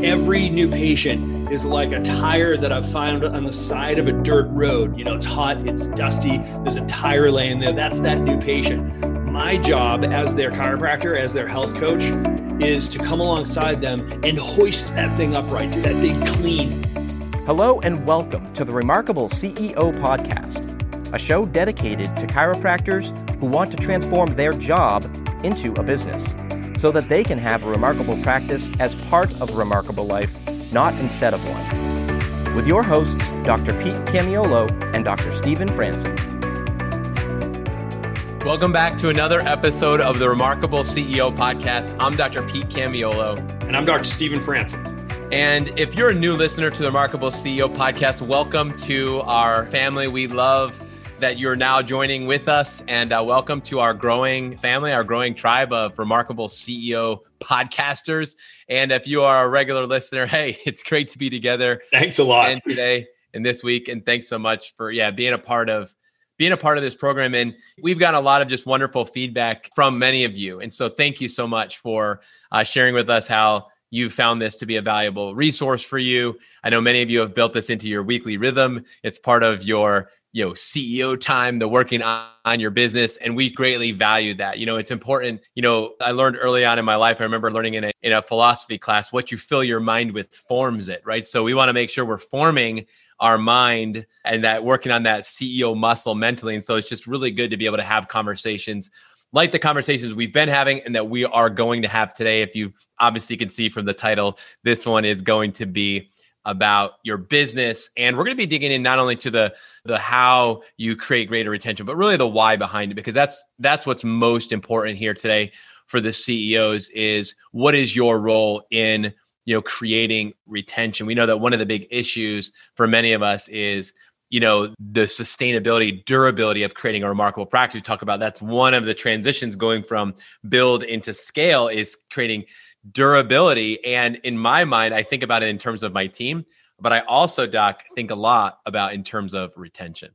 Every new patient is like a tire that I've found on the side of a dirt road. You know, it's hot, it's dusty, there's a tire laying there. That's that new patient. My job as their chiropractor, as their health coach, is to come alongside them and hoist that thing upright, that thing clean. Hello, and welcome to the Remarkable CEO Podcast, a show dedicated to chiropractors who want to transform their job into a business so that they can have a remarkable practice as part of a remarkable life, not instead of one. With your hosts, Dr. Pete Camiolo and Dr. Stephen Franson. Welcome back to another episode of the Remarkable CEO Podcast. I'm Dr. Pete Camiolo. And I'm Dr. Stephen Franson. And if you're a new listener to the Remarkable CEO Podcast, welcome to our family. We love that you're now joining with us. And uh, welcome to our growing family, our growing tribe of remarkable CEO podcasters. And if you are a regular listener, hey, it's great to be together. Thanks a lot. And today and this week. And thanks so much for, yeah, being a part of being a part of this program. And we've got a lot of just wonderful feedback from many of you. And so thank you so much for uh, sharing with us how you found this to be a valuable resource for you. I know many of you have built this into your weekly rhythm. It's part of your you know ceo time the working on, on, your business and we greatly value that you know it's important you know i learned early on in my life i remember learning in a, in a philosophy class what you fill your mind with forms it right so we want to make sure we're forming our mind and that working on that ceo muscle mentally and so it's just really good to be able to have conversations like the conversations we've been having and that we are going to have today. If you obviously can see from the title this one is going to be about your business. And we're going to be digging in not only to the the how you create greater retention but really the why behind it because that's that's what's most important here today for the CEOs is what is your role in you know creating retention? We know that one of the big issues for many of us is you know the sustainability durability of creating a remarkable practice we talk about that's one of the transitions going from build into scale is creating durability. And in my mind, I think about it in terms of my team, but I also, Doc, think a lot about in terms of retention.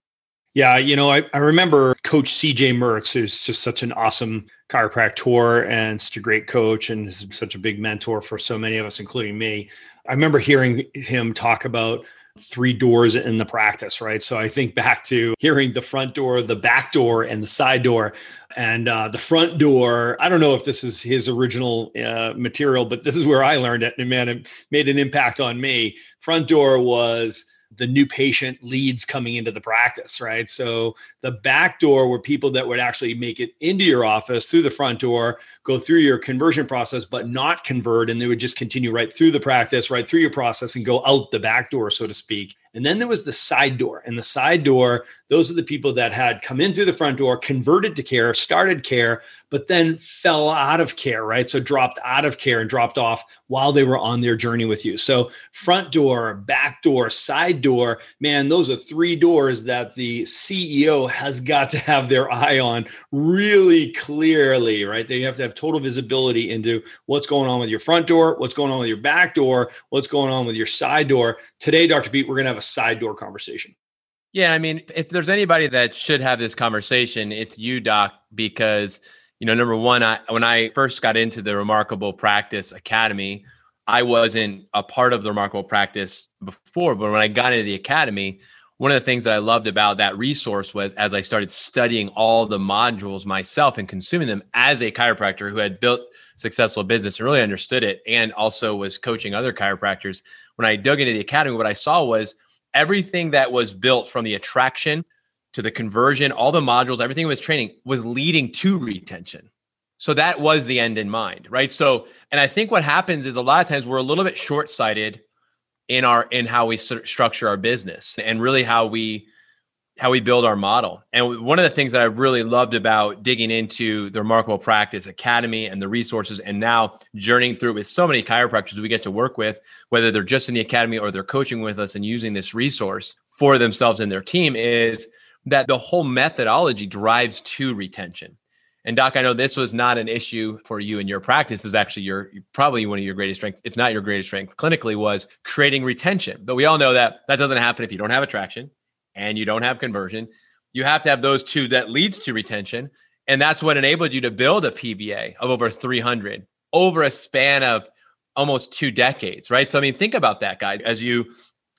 Yeah, you know, I, I remember Coach CJ Mertz, who's just such an awesome chiropractor and such a great coach and such a big mentor for so many of us, including me. I remember hearing him talk about three doors in the practice, right? So I think back to hearing the front door, the back door, and the side door. And uh, the front door, I don't know if this is his original uh, material, but this is where I learned it. And man, it made an impact on me. Front door was the new patient leads coming into the practice, right? So the back door were people that would actually make it into your office through the front door, go through your conversion process, but not convert. And they would just continue right through the practice, right through your process and go out the back door, so to speak. And then there was the side door. And the side door, those are the people that had come in through the front door, converted to care, started care, but then fell out of care, right? So dropped out of care and dropped off while they were on their journey with you. So front door, back door, side door, man, those are three doors that the CEO has got to have their eye on really clearly, right? They have to have total visibility into what's going on with your front door, what's going on with your back door, what's going on with your side door. Today, Dr. Pete, we're going to have a side door conversation. Yeah, I mean, if there's anybody that should have this conversation, it's you, Doc, because you know, number one, I when I first got into the Remarkable Practice Academy, I wasn't a part of the Remarkable Practice before, but when I got into the academy, one of the things that I loved about that resource was as I started studying all the modules myself and consuming them as a chiropractor who had built successful business and really understood it and also was coaching other chiropractors. When I dug into the academy, what I saw was everything that was built from the attraction to the conversion, all the modules, everything was training was leading to retention. So that was the end in mind, right? So, and I think what happens is a lot of times we're a little bit short sighted in our in how we structure our business and really how we how we build our model. And one of the things that I've really loved about digging into the Remarkable Practice Academy and the resources, and now journeying through with so many chiropractors we get to work with, whether they're just in the academy or they're coaching with us and using this resource for themselves and their team, is that the whole methodology drives to retention. And Doc, I know this was not an issue for you in your practice. Is actually your probably one of your greatest strengths, if not your greatest strength clinically, was creating retention. But we all know that that doesn't happen if you don't have attraction and you don't have conversion. You have to have those two that leads to retention, and that's what enabled you to build a PVA of over 300 over a span of almost two decades, right? So I mean, think about that, guys. As you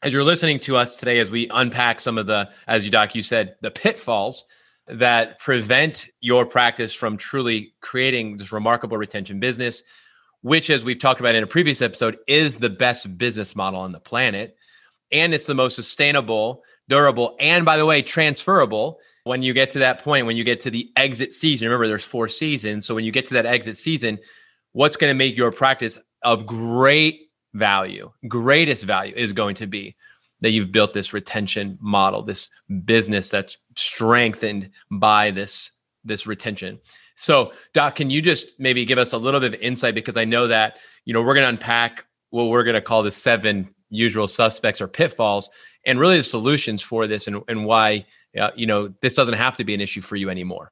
as you're listening to us today, as we unpack some of the, as you doc, you said, the pitfalls that prevent your practice from truly creating this remarkable retention business, which, as we've talked about in a previous episode, is the best business model on the planet. And it's the most sustainable, durable, and by the way, transferable when you get to that point, when you get to the exit season. Remember, there's four seasons. So when you get to that exit season, what's going to make your practice of great value, greatest value is going to be that you've built this retention model, this business that's strengthened by this this retention. So, Doc, can you just maybe give us a little bit of insight because I know that you know we're going to unpack what we're going to call the seven usual suspects or pitfalls, and really the solutions for this, and and why uh, you know this doesn't have to be an issue for you anymore.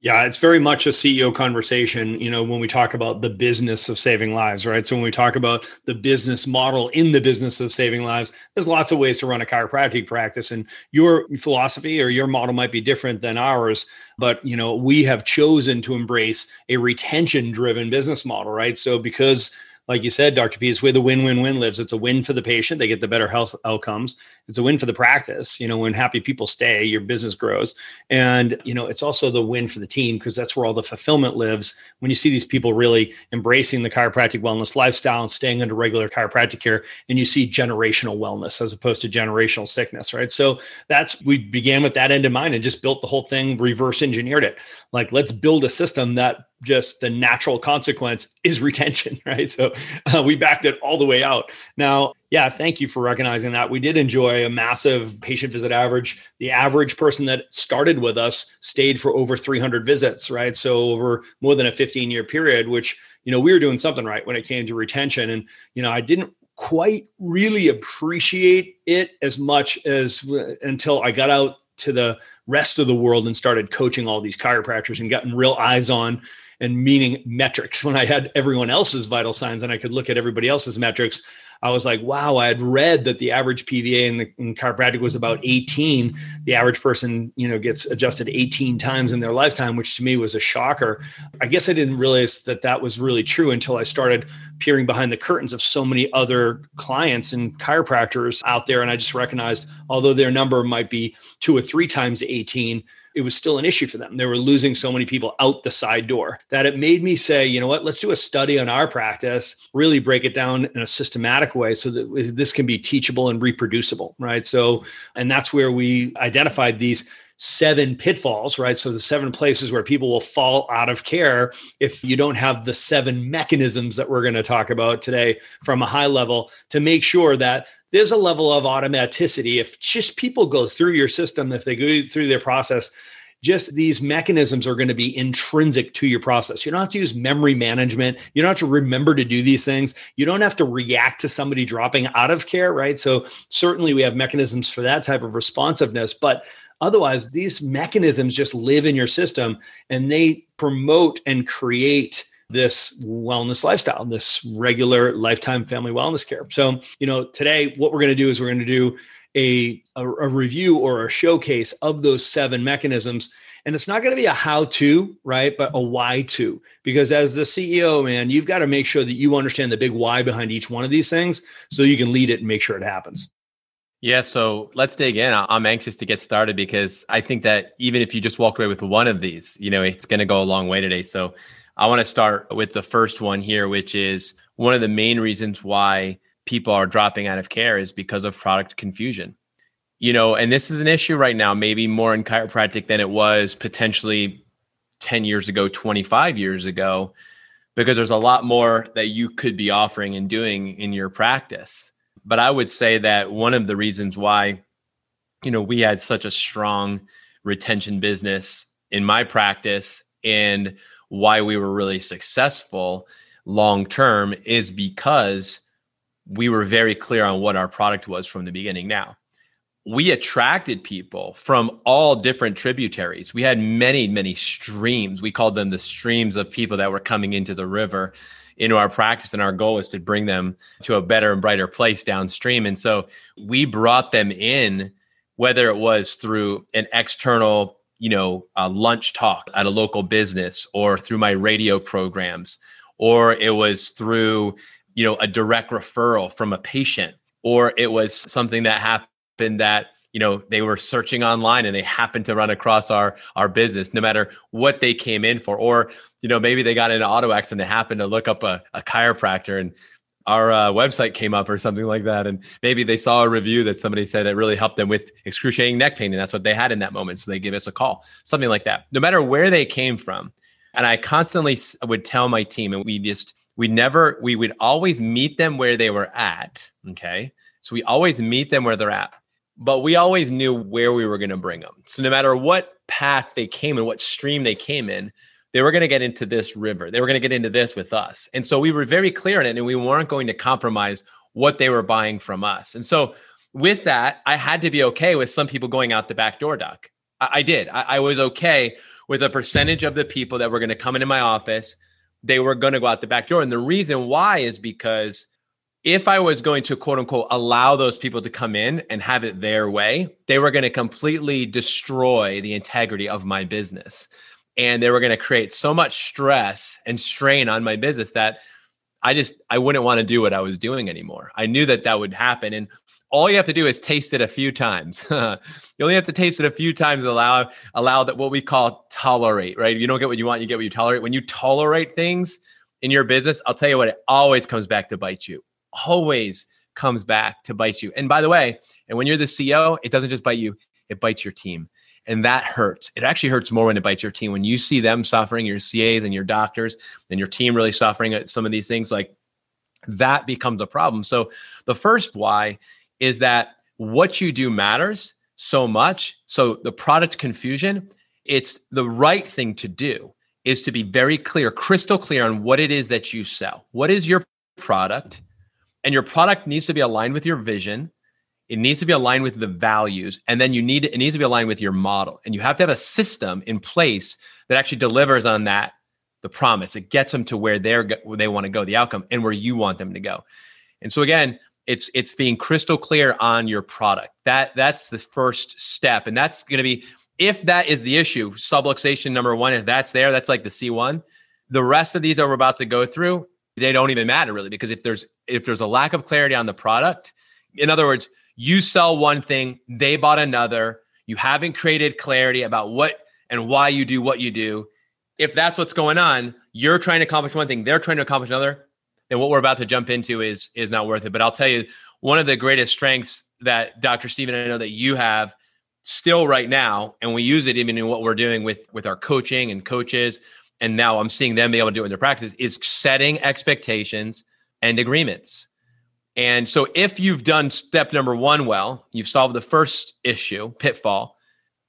Yeah, it's very much a CEO conversation, you know, when we talk about the business of saving lives, right? So when we talk about the business model in the business of saving lives, there's lots of ways to run a chiropractic practice and your philosophy or your model might be different than ours, but you know, we have chosen to embrace a retention driven business model, right? So because like you said, Dr. P, it's where the win-win-win lives. It's a win for the patient; they get the better health outcomes. It's a win for the practice. You know, when happy people stay, your business grows, and you know, it's also the win for the team because that's where all the fulfillment lives. When you see these people really embracing the chiropractic wellness lifestyle and staying under regular chiropractic care, and you see generational wellness as opposed to generational sickness, right? So that's we began with that end in mind and just built the whole thing, reverse engineered it. Like, let's build a system that just the natural consequence is retention, right? So uh, we backed it all the way out. Now, yeah, thank you for recognizing that. We did enjoy a massive patient visit average. The average person that started with us stayed for over 300 visits, right? So over more than a 15 year period, which, you know, we were doing something right when it came to retention. And, you know, I didn't quite really appreciate it as much as until I got out to the rest of the world and started coaching all these chiropractors and gotten real eyes on and meaning metrics when I had everyone else's vital signs and I could look at everybody else's metrics. I was like, wow, I had read that the average PVA in, the, in chiropractic was about 18. The average person, you know, gets adjusted 18 times in their lifetime, which to me was a shocker. I guess I didn't realize that that was really true until I started peering behind the curtains of so many other clients and chiropractors out there. And I just recognized, although their number might be two or three times 18, it was still an issue for them. They were losing so many people out the side door that it made me say, you know what, let's do a study on our practice, really break it down in a systematic way so that this can be teachable and reproducible, right? So, and that's where we identified these seven pitfalls, right? So the seven places where people will fall out of care if you don't have the seven mechanisms that we're going to talk about today from a high level to make sure that there's a level of automaticity. If just people go through your system, if they go through their process, just these mechanisms are going to be intrinsic to your process. You don't have to use memory management. You don't have to remember to do these things. You don't have to react to somebody dropping out of care, right? So, certainly we have mechanisms for that type of responsiveness. But otherwise, these mechanisms just live in your system and they promote and create this wellness lifestyle, this regular lifetime family wellness care. So, you know, today what we're going to do is we're going to do a, a, a review or a showcase of those seven mechanisms. And it's not going to be a how to, right? But a why to. Because as the CEO, man, you've got to make sure that you understand the big why behind each one of these things so you can lead it and make sure it happens. Yeah, so let's dig in. I'm anxious to get started because I think that even if you just walk away with one of these, you know, it's going to go a long way today. So I want to start with the first one here, which is one of the main reasons why people are dropping out of care is because of product confusion. You know, and this is an issue right now, maybe more in chiropractic than it was potentially 10 years ago, 25 years ago, because there's a lot more that you could be offering and doing in your practice. But I would say that one of the reasons why, you know, we had such a strong retention business in my practice and why we were really successful long term is because we were very clear on what our product was from the beginning. Now, we attracted people from all different tributaries. We had many, many streams. We called them the streams of people that were coming into the river into our practice. And our goal was to bring them to a better and brighter place downstream. And so we brought them in, whether it was through an external you know, a lunch talk at a local business or through my radio programs, or it was through you know, a direct referral from a patient, or it was something that happened that you know they were searching online and they happened to run across our our business no matter what they came in for. Or you know maybe they got in an auto accident and they happened to look up a, a chiropractor and our uh, website came up or something like that and maybe they saw a review that somebody said that really helped them with excruciating neck pain and that's what they had in that moment so they give us a call something like that no matter where they came from and i constantly would tell my team and we just we never we would always meet them where they were at okay so we always meet them where they're at but we always knew where we were going to bring them. So no matter what path they came in, what stream they came in, they were going to get into this river. They were going to get into this with us. And so we were very clear on it and we weren't going to compromise what they were buying from us. And so with that, I had to be okay with some people going out the back door, Doc. I, I did. I, I was okay with a percentage of the people that were going to come into my office. They were going to go out the back door. And the reason why is because if I was going to quote unquote allow those people to come in and have it their way, they were going to completely destroy the integrity of my business. And they were going to create so much stress and strain on my business that I just I wouldn't want to do what I was doing anymore. I knew that that would happen and all you have to do is taste it a few times. you only have to taste it a few times allow allow that what we call tolerate, right? You don't get what you want, you get what you tolerate. When you tolerate things in your business, I'll tell you what it always comes back to bite you always comes back to bite you. And by the way, and when you're the CEO, it doesn't just bite you, it bites your team. And that hurts. It actually hurts more when it bites your team. When you see them suffering, your CAs and your doctors, and your team really suffering at some of these things, like that becomes a problem. So the first why is that what you do matters so much. So the product confusion, it's the right thing to do is to be very clear, crystal clear on what it is that you sell. What is your product? and your product needs to be aligned with your vision it needs to be aligned with the values and then you need it needs to be aligned with your model. And you have to have a system in place that actually delivers on that the promise. It gets them to where they're where they want to go the outcome and where you want them to go. And so again it's it's being crystal clear on your product. That that's the first step and that's going to be if that is the issue subluxation number one if that's there that's like the c1 the rest of these that we're about to go through they don't even matter really because if there's if there's a lack of clarity on the product in other words you sell one thing they bought another. You haven't created clarity about what and why you do what you do. If that's what's going on you're trying to accomplish one thing they're trying to accomplish another then what we're about to jump into is is not worth it. But i'll tell you one of the greatest strengths that dr stephen i know that you have still right now and we use it even in what we're doing with with our coaching and coaches and now I'm seeing them be able to do it in their practice, is setting expectations and agreements. And so if you've done step number one well, you've solved the first issue, pitfall,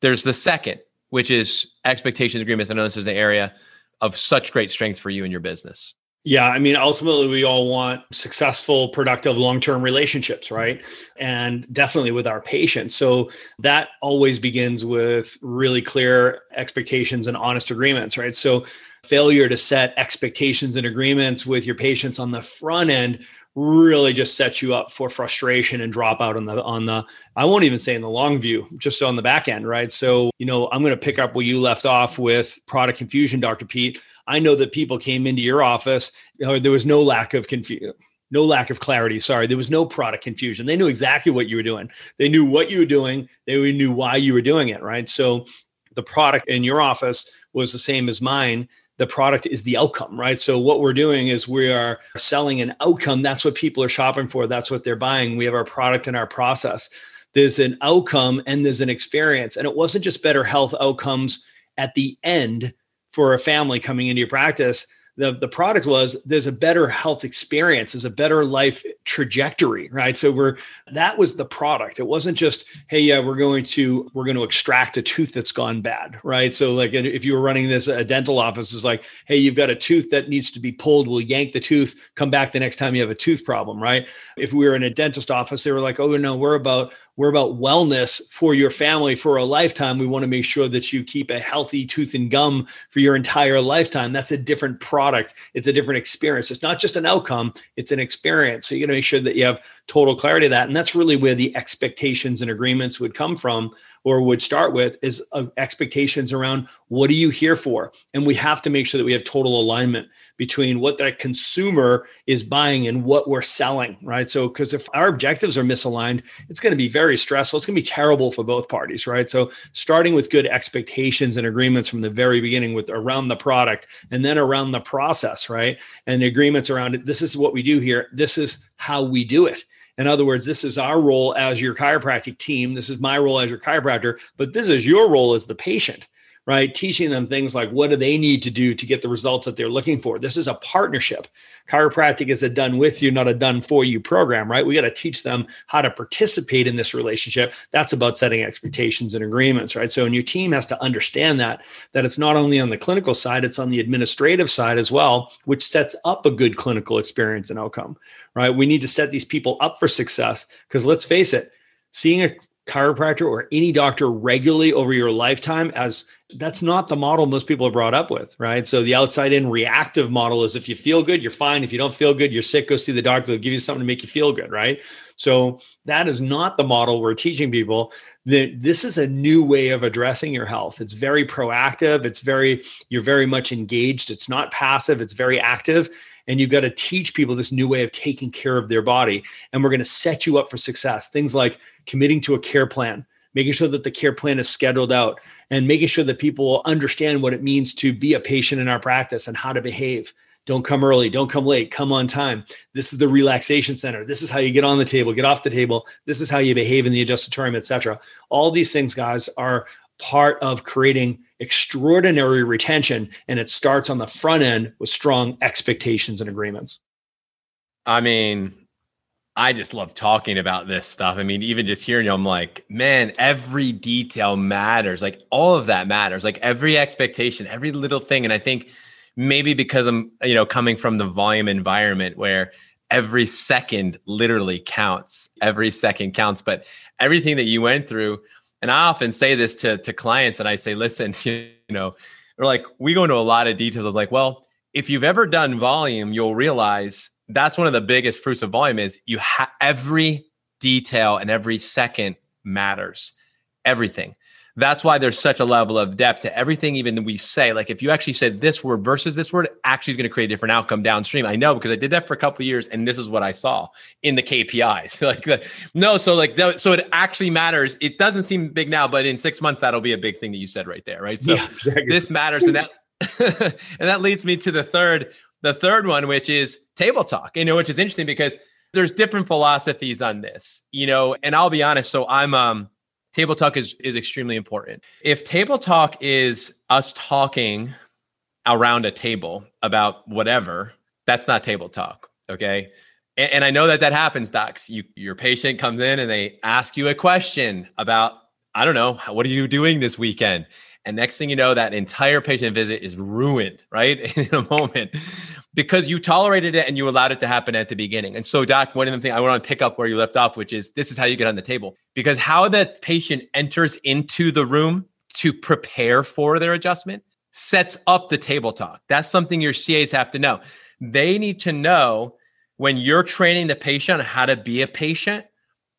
there's the second, which is expectations agreements. I know this is an area of such great strength for you and your business. Yeah, I mean, ultimately, we all want successful, productive, long term relationships, right? And definitely with our patients. So that always begins with really clear expectations and honest agreements, right? So failure to set expectations and agreements with your patients on the front end really just sets you up for frustration and dropout on the on the I won't even say in the long view, just on the back end, right? So, you know, I'm going to pick up where you left off with product confusion, Dr. Pete I know that people came into your office, you know, there was no lack of confusion no lack of clarity. Sorry, there was no product confusion. They knew exactly what you were doing. They knew what you were doing. They knew why you were doing it. Right. So the product in your office was the same as mine. The product is the outcome, right? So what we're doing is we are selling an outcome. That's what people are shopping for. That's what they're buying. We have our product and our process. There's an outcome and there's an experience. And it wasn't just better health outcomes at the end for a family coming into your practice the the product was there's a better health experience there's a better life trajectory right? So we're that was the product. It wasn't just hey yeah we're going to we're going to extract a tooth that's gone bad right? So like if you were running this a dental office is like hey you've got a tooth that needs to be pulled we'll yank the tooth come back the next time you have a tooth problem right? If we were in a dentist office they were like oh no we're about we're about wellness for your family for a lifetime. We want to make sure that you keep a healthy tooth and gum for your entire lifetime. That's a different product. It's a different experience. It's not just an outcome, it's an experience. So you got to make sure that you have total clarity of that. And that's really where the expectations and agreements would come from or would start with is uh, expectations around what are you here for? And we have to make sure that we have total alignment between what that consumer is buying and what we're selling, right? So, because if our objectives are misaligned, it's going to be very stressful. It's going to be terrible for both parties, right? So, starting with good expectations and agreements from the very beginning with around the product and then around the process, right? And the agreements around it. This is what we do here. This is how we do it. In other words, this is our role as your chiropractic team. This is my role as your chiropractor, but this is your role as the patient right? Teaching them things like what do they need to do to get the results that they're looking for. This is a partnership. Chiropractic is a done with you, not a done for you program, right? We got to teach them how to participate in this relationship. That's about setting expectations and agreements, right? So, and your team has to understand that, that it's not only on the clinical side, it's on the administrative side as well, which sets up a good clinical experience and outcome, right? We need to set these people up for success because let's face it, seeing a chiropractor or any doctor regularly over your lifetime as that's not the model most people are brought up with right? So the outside in reactive model is if you feel good you're fine. If you don't feel good you're sick go see the doctor. They'll give you something to make you feel good right? So that is not the model we're teaching people that this is a new way of addressing your health. It's very proactive. It's very you're very much engaged. It's not passive. It's very active. And you've got to teach people this new way of taking care of their body. And we're going to set you up for success. Things like committing to a care plan making sure that the care plan is scheduled out and making sure that people understand what it means to be a patient in our practice and how to behave don't come early don't come late come on time this is the relaxation center this is how you get on the table get off the table this is how you behave in the adjustatorium etc all these things guys are part of creating extraordinary retention and it starts on the front end with strong expectations and agreements i mean I just love talking about this stuff. I mean, even just hearing you, I'm like, man, every detail matters. Like all of that matters. Like every expectation, every little thing. And I think maybe because I'm, you know, coming from the volume environment where every second literally counts, every second counts. But everything that you went through, and I often say this to to clients, and I say, listen, you know, they're like, we go into a lot of details. I was like, well, if you've ever done volume, you'll realize that's one of the biggest fruits of volume is you have every detail and every second matters everything that's why there's such a level of depth to everything even we say like if you actually said this word versus this word actually is going to create a different outcome downstream i know because i did that for a couple years and this is what i saw in the kpis like no so like so it actually matters it doesn't seem big now but in six months that'll be a big thing that you said right there right so yeah, exactly. this matters and that and that leads me to the third the third one, which is table talk, you know, which is interesting because there's different philosophies on this, you know, and I'll be honest. So I'm, um, table talk is, is extremely important. If table talk is us talking around a table about whatever, that's not table talk. Okay. And, and I know that that happens, docs. You, your patient comes in and they ask you a question about, I don't know, what are you doing this weekend? And next thing you know, that entire patient visit is ruined, right? In a moment because you tolerated it and you allowed it to happen at the beginning. And so, Doc, one of the things I want to pick up where you left off, which is this is how you get on the table. Because how the patient enters into the room to prepare for their adjustment sets up the table talk. That's something your CAs have to know. They need to know when you're training the patient on how to be a patient.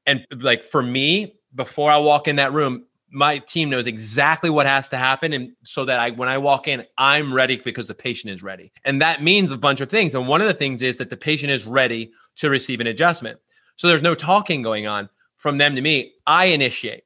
And like for me, before I walk in that room, my team knows exactly what has to happen and so that I when I walk in I'm ready because the patient is ready. And that means a bunch of things and one of the things is that the patient is ready to receive an adjustment. So there's no talking going on from them to me. I initiate.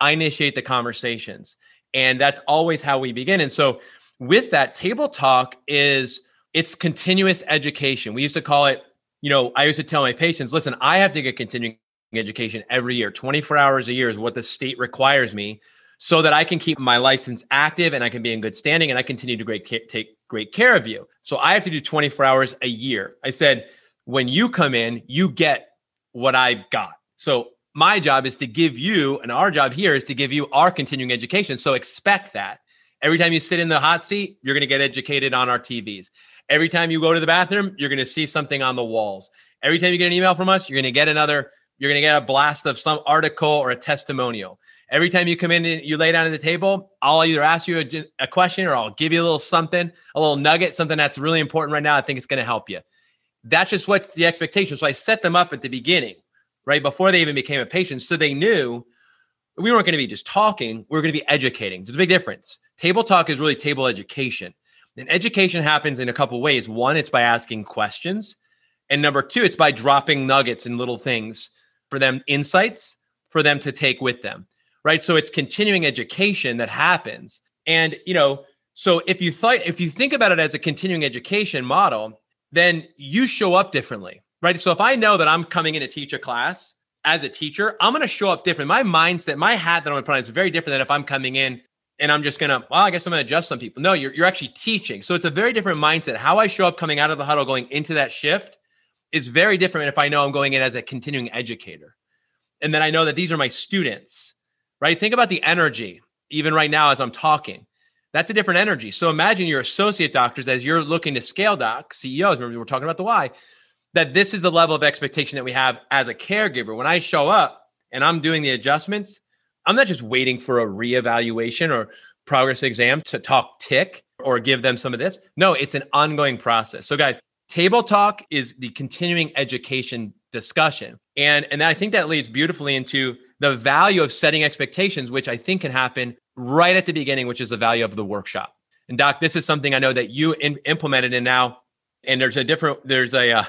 I initiate the conversations. And that's always how we begin. And so with that table talk is it's continuous education. We used to call it, you know, I used to tell my patients, listen, I have to get continuing education every year. 24 hours a year is what the state requires me so that I can keep my license active and I can be in good standing and I continue to great take great care of you. So I have to do 24 hours a year. I said, when you come in, you get what I've got. So my job is to give you, and our job here is to give you our continuing education. So expect that. Every time you sit in the hot seat, you're going to get educated on our TVs. Every time you go to the bathroom, you're going to see something on the walls. Every time you get an email from us, you're going to get another you're going to get a blast of some article or a testimonial. Every time you come in and you lay down at the table, I'll either ask you a, a question or I'll give you a little something, a little nugget, something that's really important right now. I think it's going to help you. That's just what's the expectation. So I set them up at the beginning, right before they even became a patient, so they knew we weren't going to be just talking, we are going to be educating. There's a big difference. Table talk is really table education. And education happens in a couple ways. One, it's by asking questions. And number two, it's by dropping nuggets and little things for them, insights for them to take with them. Right. So it's continuing education that happens. And, you know, so if you thought if you think about it as a continuing education model, then you show up differently. Right. So if I know that I'm coming in to teach a class as a teacher, I'm going to show up different. My mindset, my hat that I'm going to put on is very different than if I'm coming in and I'm just going to, well, I guess I'm going to adjust some people. No, you're, you're actually teaching. So it's a very different mindset. How I show up coming out of the huddle, going into that shift is very different if I know I'm going in as a continuing educator. And then I know that these are my students, right? Think about the energy, even right now as I'm talking. That's a different energy. So imagine your associate doctors as you're looking to scale doc, CEOs, remember we were talking about the why, that this is the level of expectation that we have as a caregiver. When I show up and I'm doing the adjustments, I'm not just waiting for a reevaluation or progress exam to talk tick or give them some of this. No, it's an ongoing process. So, guys, table talk is the continuing education discussion. And, and I think that leads beautifully into the value of setting expectations, which I think can happen right at the beginning, which is the value of the workshop. And Doc, this is something I know that you in, implemented in now. And there's a different, there's a, uh,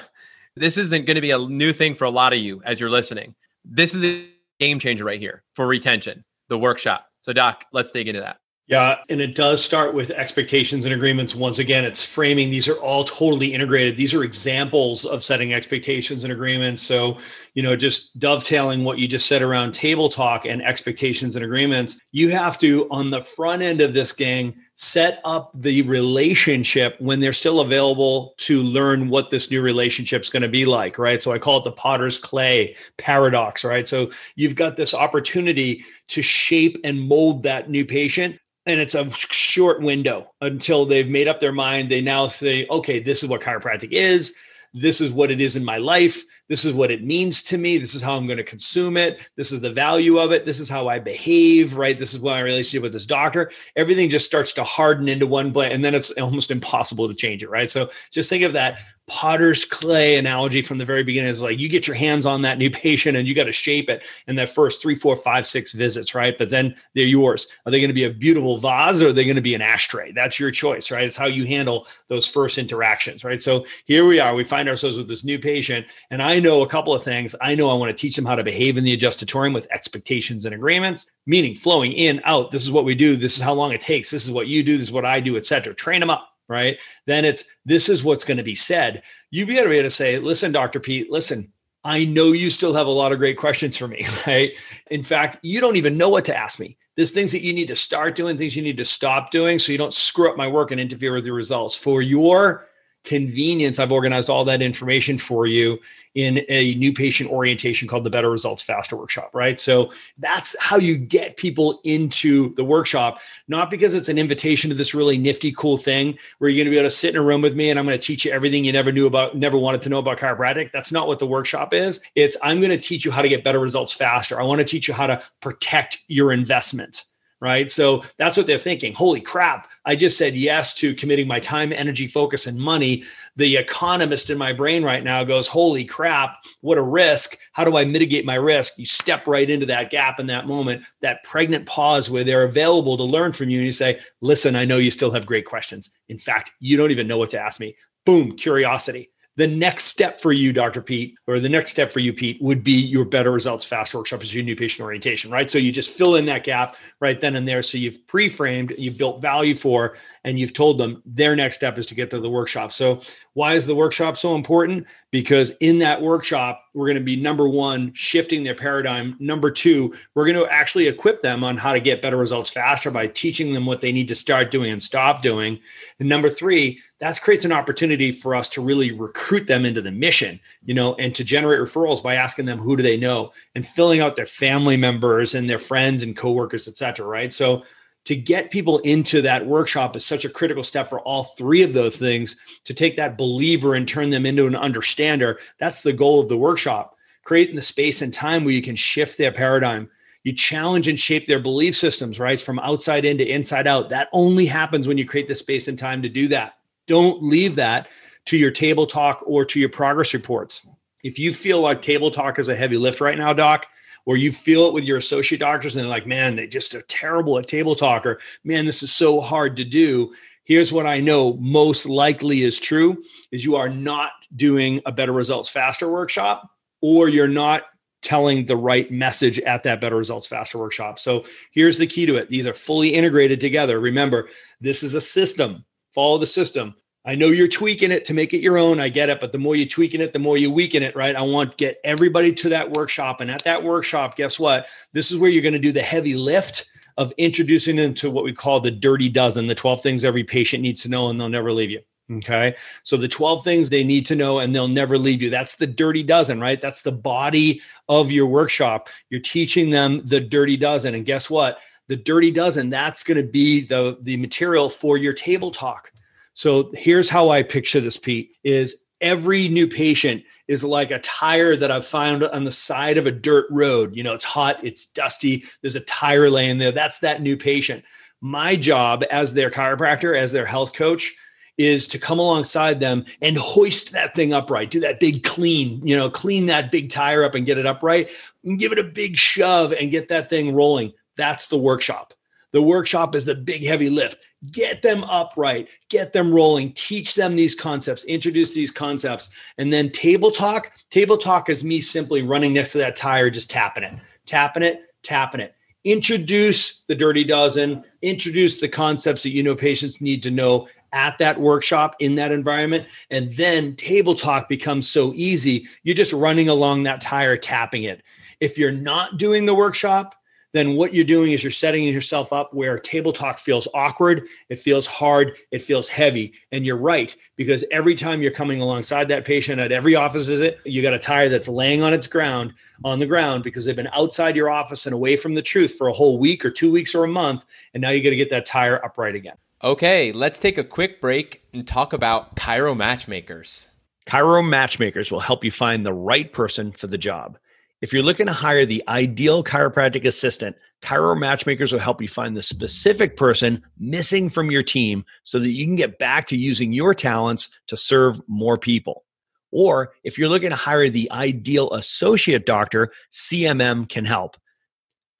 this isn't going to be a new thing for a lot of you as you're listening. This is a game changer right here for retention, the workshop. So, Doc, let's dig into that. Yeah, and it does start with expectations and agreements. Once again, it's framing. These are all totally integrated. These are examples of setting expectations and agreements. So, you know, just dovetailing what you just said around table talk and expectations and agreements, you have to, on the front end of this gang, set up the relationship when they're still available to learn what this new relationship is going to be like, right? So I call it the potter's clay paradox, right? So you've got this opportunity to shape and mold that new patient and it's a short window until they've made up their mind. They now say, okay, this is what chiropractic is. This is what it is in my life. This is what it means to me. This is how I'm going to consume it. This is the value of it. This is how I behave, right? This is what my relationship with this doctor. Everything just starts to harden into one place, and then it's almost impossible to change it, right? So just think of that potter's clay analogy from the very beginning is like you get your hands on that new patient and you got to shape it in that first three, four, five, six visits, right? But then they're yours. Are they going to be a beautiful vase or are they going to be an ashtray? That's your choice, right? It's how you handle those first interactions, right? So here we are. We find ourselves with this new patient, and I know a couple of things. I know I want to teach them how to behave in the adjustatorium with expectations and agreements, meaning flowing in, out. This is what we do. This is how long it takes. This is what you do. This is what I do, etc. Train them up right? Then it's this is what's going to be said. You be able to say, listen, Dr. Pete, listen, I know you still have a lot of great questions for me, right? In fact, you don't even know what to ask me. There's things that you need to start doing, things you need to stop doing so you don't screw up my work and interfere with your results. For your convenience, I've organized all that information for you in a new patient orientation called the Better Results Faster Workshop, right? So that's how you get people into the workshop, not because it's an invitation to this really nifty, cool thing where you're going to be able to sit in a room with me and I'm going to teach you everything you never knew about, never wanted to know about chiropractic. That's not what the workshop is. It's I'm going to teach you how to get better results faster. I want to teach you how to protect your investment right? So that's what they're thinking. Holy crap, I just said yes to committing my time, energy, focus, and money. The economist in my brain right now goes, Holy crap, what a risk. How do I mitigate my risk? You step right into that gap in that moment, that pregnant pause where they're available to learn from you. And you say, Listen, I know you still have great questions. In fact, you don't even know what to ask me. Boom, curiosity the next step for you, Dr. Pete, or the next step for you, Pete, would be your better results fast workshop as your new patient orientation, right? So you just fill in that gap right then and there. So you've pre-framed, you've built value for, and you've told them their next step is to get to the workshop. So why is the workshop so important? Because in that workshop, we're going to be number one, shifting their paradigm. Number two, we're going to actually equip them on how to get better results faster by teaching them what they need to start doing and stop doing. And number three, that creates an opportunity for us to really recruit them into the mission, you know, and to generate referrals by asking them who do they know and filling out their family members and their friends and coworkers, et cetera. Right. So to get people into that workshop is such a critical step for all three of those things to take that believer and turn them into an understander. That's the goal of the workshop, creating the space and time where you can shift their paradigm. You challenge and shape their belief systems, right? From outside in to inside out. That only happens when you create the space and time to do that. Don't leave that to your table talk or to your progress reports. If you feel like table talk is a heavy lift right now, Doc, or you feel it with your associate doctors and they're like, man, they just are terrible at table talk, or man, this is so hard to do. Here's what I know most likely is true is you are not doing a better results faster workshop or you're not telling the right message at that better results faster workshop. So here's the key to it. These are fully integrated together. Remember, this is a system. Follow the system. I know you're tweaking it to make it your own. I get it, but the more you're tweaking it, the more you weaken it, right? I want to get everybody to that workshop. And at that workshop, guess what? This is where you're going to do the heavy lift of introducing them to what we call the dirty dozen, the 12 things every patient needs to know and they'll never leave you. Okay. So the 12 things they need to know and they'll never leave you. That's the dirty dozen, right? That's the body of your workshop. You're teaching them the dirty dozen. And guess what? The dirty dozen, that's going to be the, the material for your table talk. So here's how I picture this, Pete, is every new patient is like a tire that I've found on the side of a dirt road. You know, it's hot, it's dusty, there's a tire laying there. That's that new patient. My job as their chiropractor, as their health coach, is to come alongside them and hoist that thing upright, do that big clean, you know, clean that big tire up and get it upright and give it a big shove and get that thing rolling. That's the workshop. The workshop is the big heavy lift get them upright, get them rolling, teach them these concepts, introduce these concepts. And then table talk, table talk is me simply running next to that tire, just tapping it, tapping it, tapping it. Introduce the dirty dozen, introduce the concepts that you know patients need to know at that workshop in that environment. And then table talk becomes so easy. You're just running along that tire, tapping it. If you're not doing the workshop, then what you're doing is you're setting yourself up where table talk feels awkward, it feels hard, it feels heavy. And you're right, because every time you're coming alongside that patient at every office visit, you got a tire that's laying on its ground, on the ground, because they've been outside your office and away from the truth for a whole week or two weeks or a month. And now you got to get that tire upright again. Okay, let's take a quick break and talk about Chiro Matchmakers. Chiro Matchmakers will help you find the right person for the job. If you're looking to hire the ideal chiropractic assistant, Chiro Matchmakers will help you find the specific person missing from your team so that you can get back to using your talents to serve more people. Or if you're looking to hire the ideal associate doctor, CMM can help.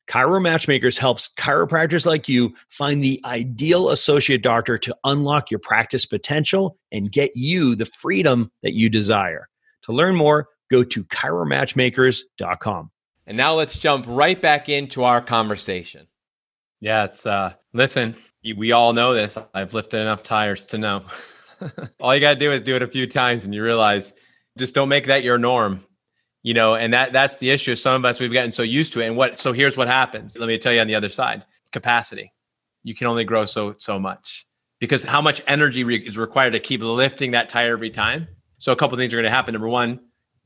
Chiro Matchmakers helps chiropractors like you find the ideal associate doctor to unlock your practice potential and get you the freedom that you desire. To learn more, go to chiromatchmakers.com. And now let's jump right back into our conversation. Yeah, it's uh listen, we all know this. I've lifted enough tires to know. all you got to do is do it a few times and you realize just don't make that your norm. You know, and that that's the issue. Some of us we've gotten so used to it and what so here's what happens. Let me tell you on the other side. Capacity. You can only grow so so much. Because how much energy re- is required to keep lifting that tire every time? So a couple things are going to happen. Number one,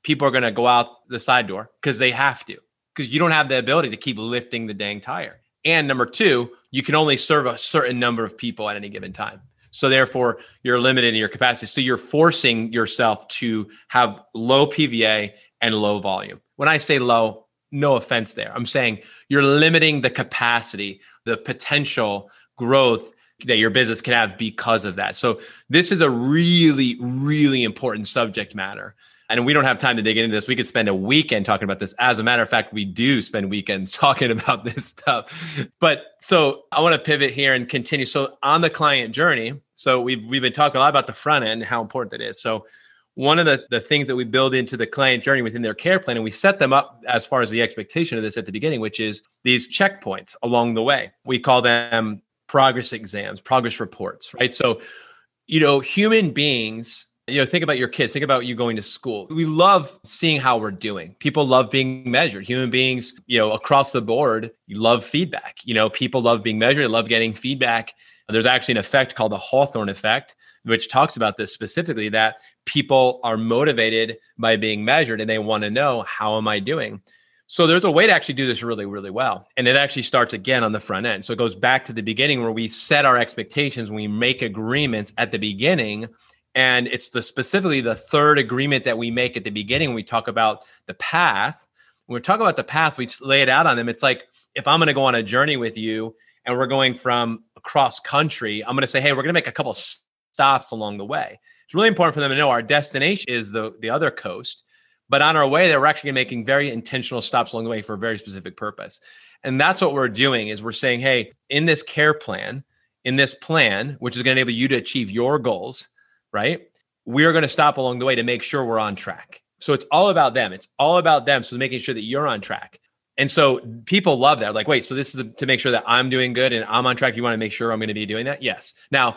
people are going to go out the side door because they have to, because you don't have the ability to keep lifting the dang tire. And number two, you can only serve a certain number of people at any given time. So therefore, you're limited in your capacity. So you're forcing yourself to have low PVA and low volume. When I say low, no offense there. I'm saying you're limiting the capacity, the potential growth that your business can have because of that. So this is a really, really important subject matter and we don't have time to dig into this. We could spend a weekend talking about this. As a matter of fact, we do spend weekends talking about this stuff. But so I want to pivot here and continue. So on the client journey, so we've we've been talking a lot about the front end and how important that is. So one of the, the things that we build into the client journey within their care plan, and we set them up as far as the expectation of this at the beginning, which is these checkpoints along the way. We call them progress exams, progress reports, right? So, you know, human beings you know, think about your kids, think about you going to school. We love seeing how we're doing. People love being measured. Human beings, you know, across the board, love feedback. You know, people love being measured, They love getting feedback. There's actually an effect called the Hawthorne effect, which talks about this specifically that people are motivated by being measured and they want to know, how am I doing? So there's a way to actually do this really, really well. And it actually starts again on the front end. So it goes back to the beginning where we set our expectations, we make agreements at the beginning and it's the specifically the third agreement that we make at the beginning when we talk about the path. When we talk about the path, we lay it out on them. It's like if I'm going to go on a journey with you and we're going from across country, I'm going to say, hey, we're going to make a couple stops along the way. It's really important for them to know our destination is the, the other coast, But on our way there, we're actually making very intentional stops along the way for a very specific purpose. And that's what we're doing is we're saying, hey, in this care plan, in this plan, which is going to enable you to achieve your goals, right? We're going to stop along the way to make sure we're on track. So it's all about them. It's all about them. So making sure that you're on track. And so people love that. Like, wait, so this is to make sure that I'm doing good and I'm on track. You want to make sure I'm going to be doing that? Yes. Now,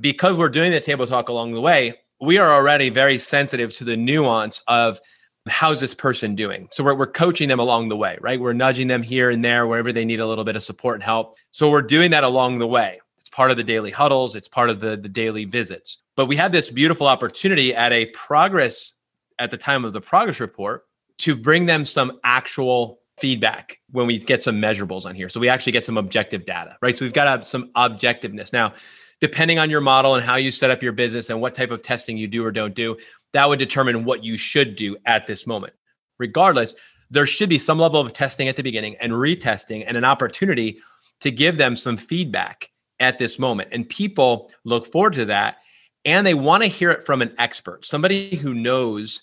because we're doing the table talk along the way, we are already very sensitive to the nuance of how's this person doing? So we're, we're coaching them along the way, right? We're nudging them here and there wherever they need a little bit of support and help. So we're doing that along the way. Part of the daily huddles, it's part of the, the daily visits. But we had this beautiful opportunity at a progress at the time of the progress report to bring them some actual feedback when we get some measurables on here. So we actually get some objective data, right? So we've got some objectiveness. Now, depending on your model and how you set up your business and what type of testing you do or don't do, that would determine what you should do at this moment. Regardless, there should be some level of testing at the beginning and retesting and an opportunity to give them some feedback at this moment. And people look forward to that and they want to hear it from an expert, somebody who knows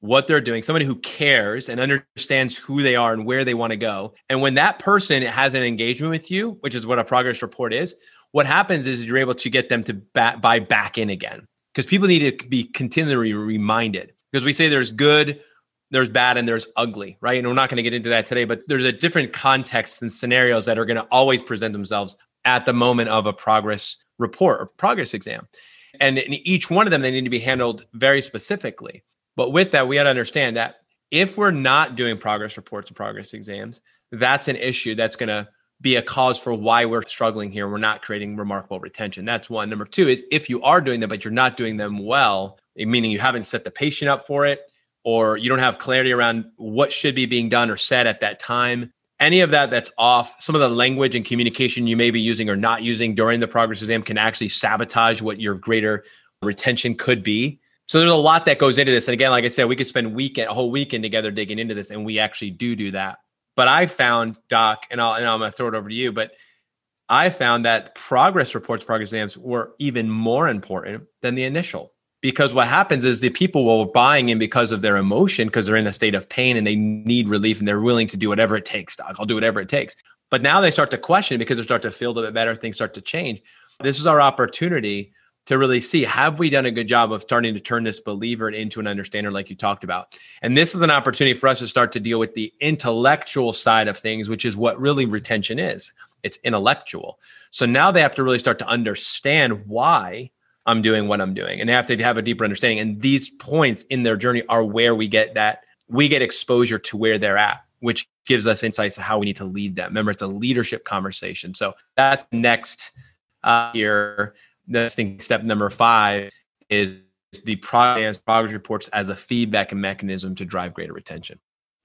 what they're doing, somebody who cares and understands who they are and where they want to go. And when that person has an engagement with you, which is what a progress report is, what happens is you're able to get them to buy back in again because people need to be continually reminded because we say there's good there's bad and there's ugly right and we're not going to get into that today but there's a different context and scenarios that are going to always present themselves at the moment of a progress report or progress exam and in each one of them they need to be handled very specifically but with that we got to understand that if we're not doing progress reports and progress exams that's an issue that's going to be a cause for why we're struggling here. We're not creating remarkable retention. That's one. Number two is if you are doing them, but you're not doing them well, meaning you haven't set the patient up for it, or you don't have clarity around what should be being done or said at that time. Any of that that's off, some of the language and communication you may be using or not using during the progress exam can actually sabotage what your greater retention could be. So there's a lot that goes into this. And again, like I said, we could spend weekend a whole weekend together digging into this, and we actually do do that. But I found, Doc, and, I'll, and I'm going to throw it over to you, but I found that progress reports, progress exams were even more important than the initial. Because what happens is the people will buying in because of their emotion, because they're in a state of pain and they need relief and they're willing to do whatever it takes, Doc. I'll do whatever it takes. But now they start to question because they start to feel a little bit better, things start to change. This is our opportunity to really see have we done a good job of starting to turn this believer into an understander like you talked about and this is an opportunity for us to start to deal with the intellectual side of things which is what really retention is it's intellectual so now they have to really start to understand why i'm doing what i'm doing. And they have to have a deeper understanding. And these points in their journey are where we get that we get exposure to where they're at which gives us insights to how we need to lead them. Remember it's a leadership conversation. So that's next uh, here Next thing, step number five is the progress reports as a feedback mechanism to drive greater retention.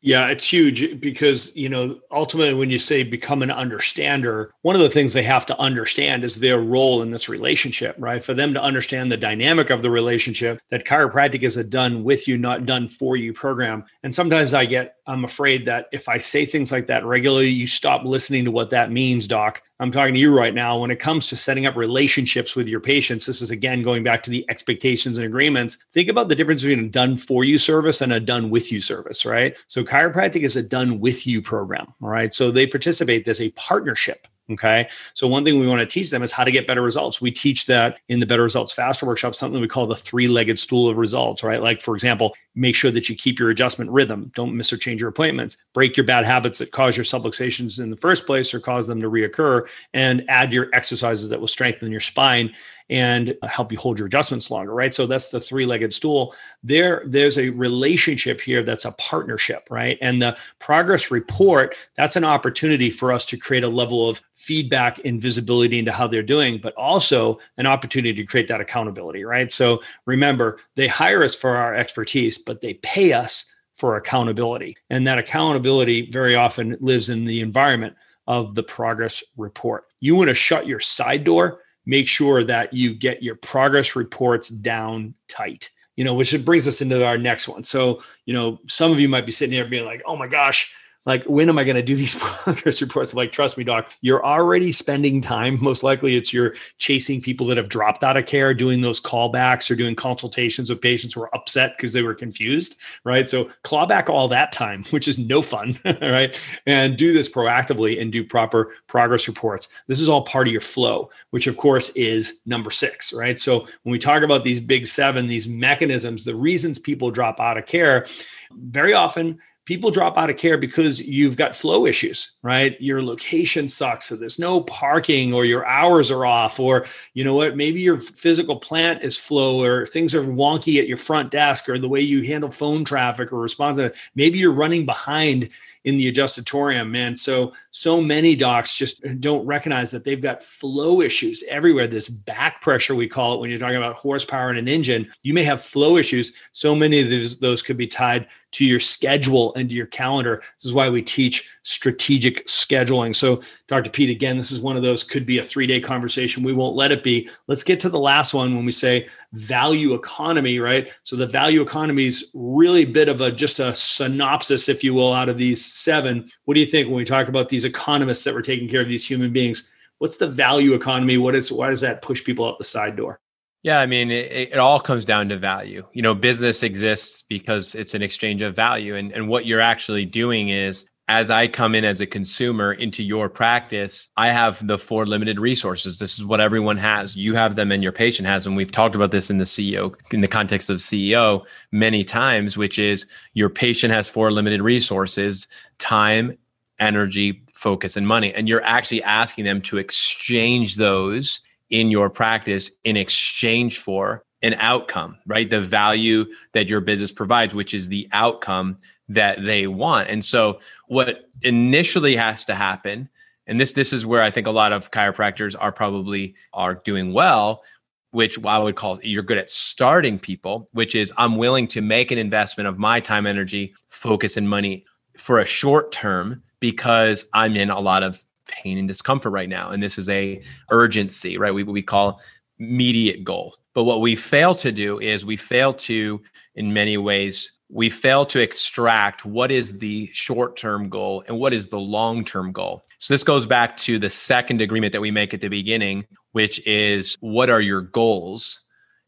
Yeah, it's huge because, you know, ultimately when you say become an understander, one of the things they have to understand is their role in this relationship, right? For them to understand the dynamic of the relationship, that chiropractic is a done with you, not done for you program. And sometimes I get, I'm afraid that if I say things like that regularly, you stop listening to what that means, doc. I'm talking to you right now. When it comes to setting up relationships with your patients, this is again going back to the expectations and agreements. Think about the difference between a done for you service and a done with you service, right? So, chiropractic is a done with you program, all right? So, they participate as a partnership. Okay. So, one thing we want to teach them is how to get better results. We teach that in the Better Results Faster workshop, something we call the three legged stool of results, right? Like, for example, make sure that you keep your adjustment rhythm. Don't miss or change your appointments. Break your bad habits that cause your subluxations in the first place or cause them to reoccur, and add your exercises that will strengthen your spine and help you hold your adjustments longer, right? So that's the three-legged stool. There, there's a relationship here that's a partnership, right? And the progress report, that's an opportunity for us to create a level of feedback and visibility into how they're doing, but also an opportunity to create that accountability, right? So remember, they hire us for our expertise, but they pay us for accountability. And that accountability very often lives in the environment of the progress report. You want to shut your side door make sure that you get your progress reports down tight you know which brings us into our next one. So you know some of you might be sitting here being like oh my gosh like when am i going to do these progress reports? I'm like trust me doc you're already spending time. Most likely it's you're chasing people that have dropped out of care doing those callbacks or doing consultations with patients who are upset because they were confused right? So claw back all that time which is no fun right? And do this proactively and do proper progress reports. This is all part of your flow which of course is number six right? So when we talk about these big seven these mechanisms the reasons people drop out of care very often people drop out of care because you've got flow issues, right? Your location sucks, so there's no parking, or your hours are off, or you know what? Maybe your physical plant is flow, or things are wonky at your front desk, or the way you handle phone traffic or response. Maybe you're running behind in the adjustatorium, man. So so many docs just don't recognize that they've got flow issues everywhere. This back pressure we call it when you're talking about horsepower in an engine. You may have flow issues. So many of those, those could be tied to your schedule and to your calendar. This is why we teach strategic scheduling. So, Dr. Pete, again, this is one of those could be a three day conversation. We won't let it be. Let's get to the last one when we say value economy, right? So, the value economy is really a bit of a just a synopsis, if you will, out of these seven. What do you think when we talk about these economists that were taking care of these human beings? What's the value economy? What is why does that push people out the side door? Yeah, I mean, it, it, all comes down to value. You know, business exists because it's an exchange of value. And, and what you're actually doing is, as I come in as a consumer into your practice, I have the four limited resources. This is what everyone has. You have them and your patient has them. We've talked about this in the CEO, in the context of CEO many times, which is your patient has four limited resources time, energy, focus, and money. And you're actually asking them to exchange those in your practice in exchange for an outcome, right? The value that your business provides, which is the outcome that they want. And so what initially has to happen, and this this is where I think a lot of chiropractors are probably are doing well, which I would call you're good at starting people, which is I'm willing to make an investment of my time, energy, focus, and money for a short term because I'm in a lot of pain and discomfort right now and this is a urgency right? We, we call immediate goal. But what we fail to do is we fail to in many ways we fail to extract what is the short-term goal and what is the long-term goal. So this goes back to the second agreement that we make at the beginning which is what are your goals?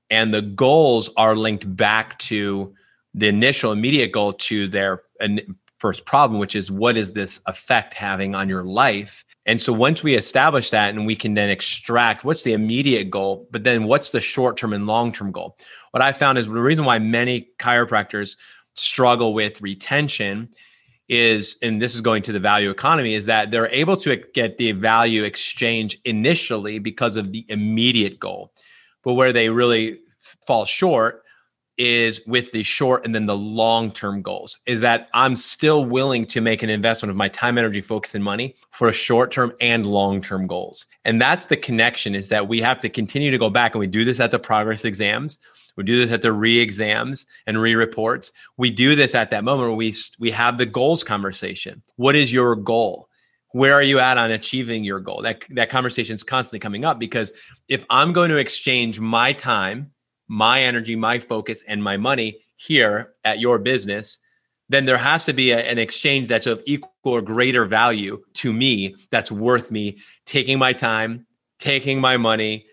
And the goals are linked back to the initial immediate goal to their first problem, which is what is this effect having on your life? And so once we establish that and we can then extract what's the immediate goal, but then what's the short term and long term goal? What I found is the reason why many chiropractors struggle with retention is, and this is going to the value economy, is that they're able to get the value exchange initially because of the immediate goal. But where they really fall short is with the short and then the long term goals is that I'm still willing to make an investment of my time, energy, focus, and money for a short term and long term goals. And that's the connection is that we have to continue to go back and we do this at the progress exams. We do this at the re-exams and re-reports. We do this at that moment where we we have the goals conversation. What is your goal? Where are you at on achieving your goal? That that conversation is constantly coming up because if I'm going to exchange my time my energy, my focus, and my money here at your business, then there has to be a, an exchange that's of equal or greater value to me that's worth me taking my time, taking my money,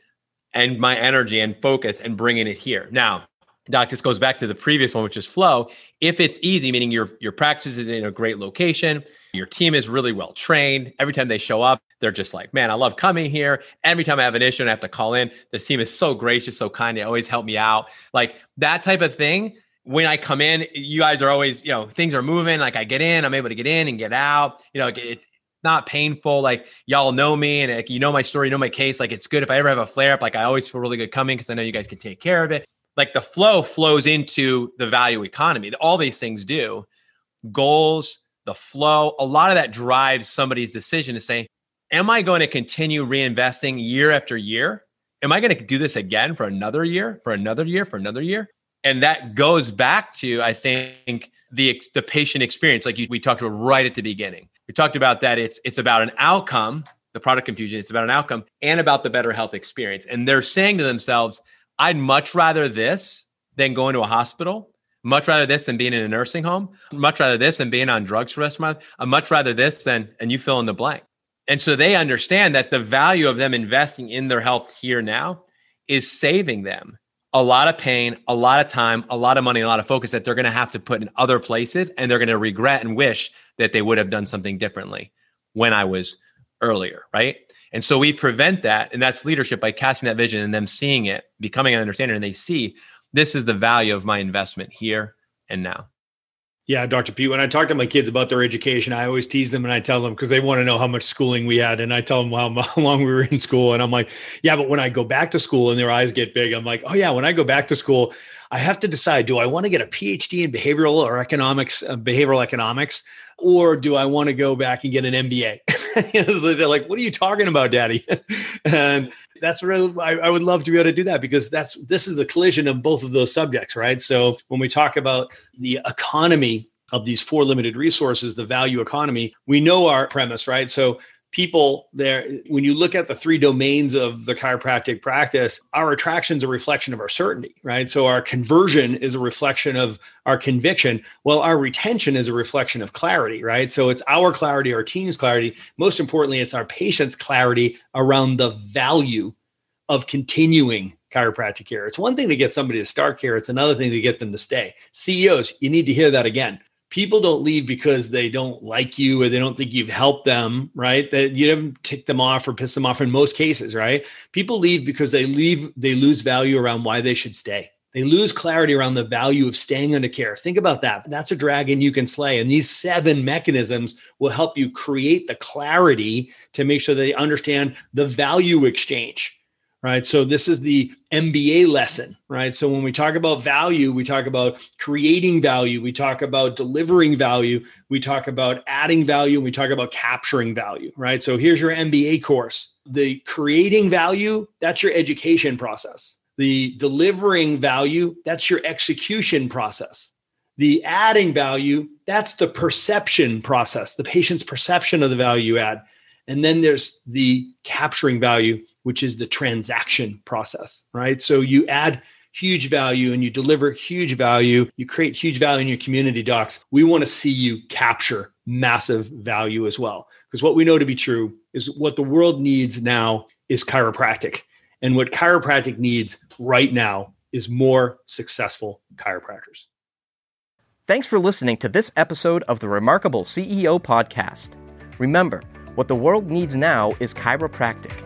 and my energy and focus and bringing it here. Now, Doc, this goes back to the previous one, which is flow. If it's easy, meaning your your practice is in a great location, your team is really well trained. Every time they show up, they're just like, man, I love coming here. Every time I have an issue and I have to call in, the team is so gracious, so kind. They always help me out. Like that type of thing. When I come in, you guys are always, you know, things are moving. Like I get in, I'm able to get in and get out. You know, it's not painful. Like y'all know me and like, you know my story, you know my case. Like it's good if I ever have a flare up. Like I always feel really good coming because I know you guys can take care of it like the flow flows into the value economy. All these things do. Goals, the flow, a lot of that drives somebody's decision to say, Am I going to continue reinvesting year after year? Am I going to do this again for another year, for another year, for another year? And that goes back to, I think, the the patient experience, like you, we talked about right at the beginning. We talked about that it's it's about an outcome, the product confusion. It's about an outcome and about the better health experience. And they're saying to themselves, I'd much rather this than going to a hospital. Much rather this than being in a nursing home. Much rather this than being on drugs for the rest of my life. I'd much rather this than, and you fill in the blank. And so they understand that the value of them investing in their health here now is saving them a lot of pain, a lot of time, a lot of money, a lot of focus that they're going to have to put in other places and they're going to regret and wish that they would have done something differently when I was earlier, right? And so we prevent that. And that's leadership by casting that vision and them seeing it, becoming an understander, and they see this is the value of my investment here and now. Yeah, Dr. Pete, when I talk to my kids about their education, I always tease them and I tell them because they want to know how much schooling we had. And I tell them how, how, long we were in school. And I'm like, yeah, but when I go back to school and their eyes get big, I'm like, oh, yeah, when I go back to school, I have to decide do I want to get a PhD in behavioral or economics, uh, behavioral economics, or do I want to go back and get an MBA? they're like, what are you talking about, daddy? and that's really, I, I, would love to be able to do that because that's, this is the collision of both of those subjects, right? So when we talk about the economy of these four limited resources, the value economy, we know our premise, right? So people there when you look at the three domains of the chiropractic practice our attraction is a reflection of our certainty right? So our conversion is a reflection of our conviction well our retention is a reflection of clarity right? So it's our clarity our team's clarity. Most importantly it's our patient's clarity around the value of continuing chiropractic care. It's one thing to get somebody to start care it's another thing to get them to stay. Ceos you need to hear that again people don't leave because they don't like you or they don't think you've helped them, right? That you haven't ticked them off or pissed them off in most cases, right? People leave because they leave, they lose value around why they should stay. They lose clarity around the value of staying under care. Think about that. That's a dragon you can slay. And these seven mechanisms will help you create the clarity to make sure they understand the value exchange right? So this is the MBA lesson, right? So when we talk about value, we talk about creating value, we talk about delivering value, we talk about adding value, and we talk about capturing value, right? So here's your MBA course. The creating value, that's your education process. The delivering value, that's your execution process. The adding value, that's the perception process, the patient's perception of the value add. And then there's the capturing value, which is the transaction process, right? So you add huge value and you deliver huge value, you create huge value in your community docs. We want to see you capture massive value as well. Because what we know to be true is what the world needs now is chiropractic. And what chiropractic needs right now is more successful chiropractors. Thanks for listening to this episode of the Remarkable CEO podcast. Remember, what the world needs now is chiropractic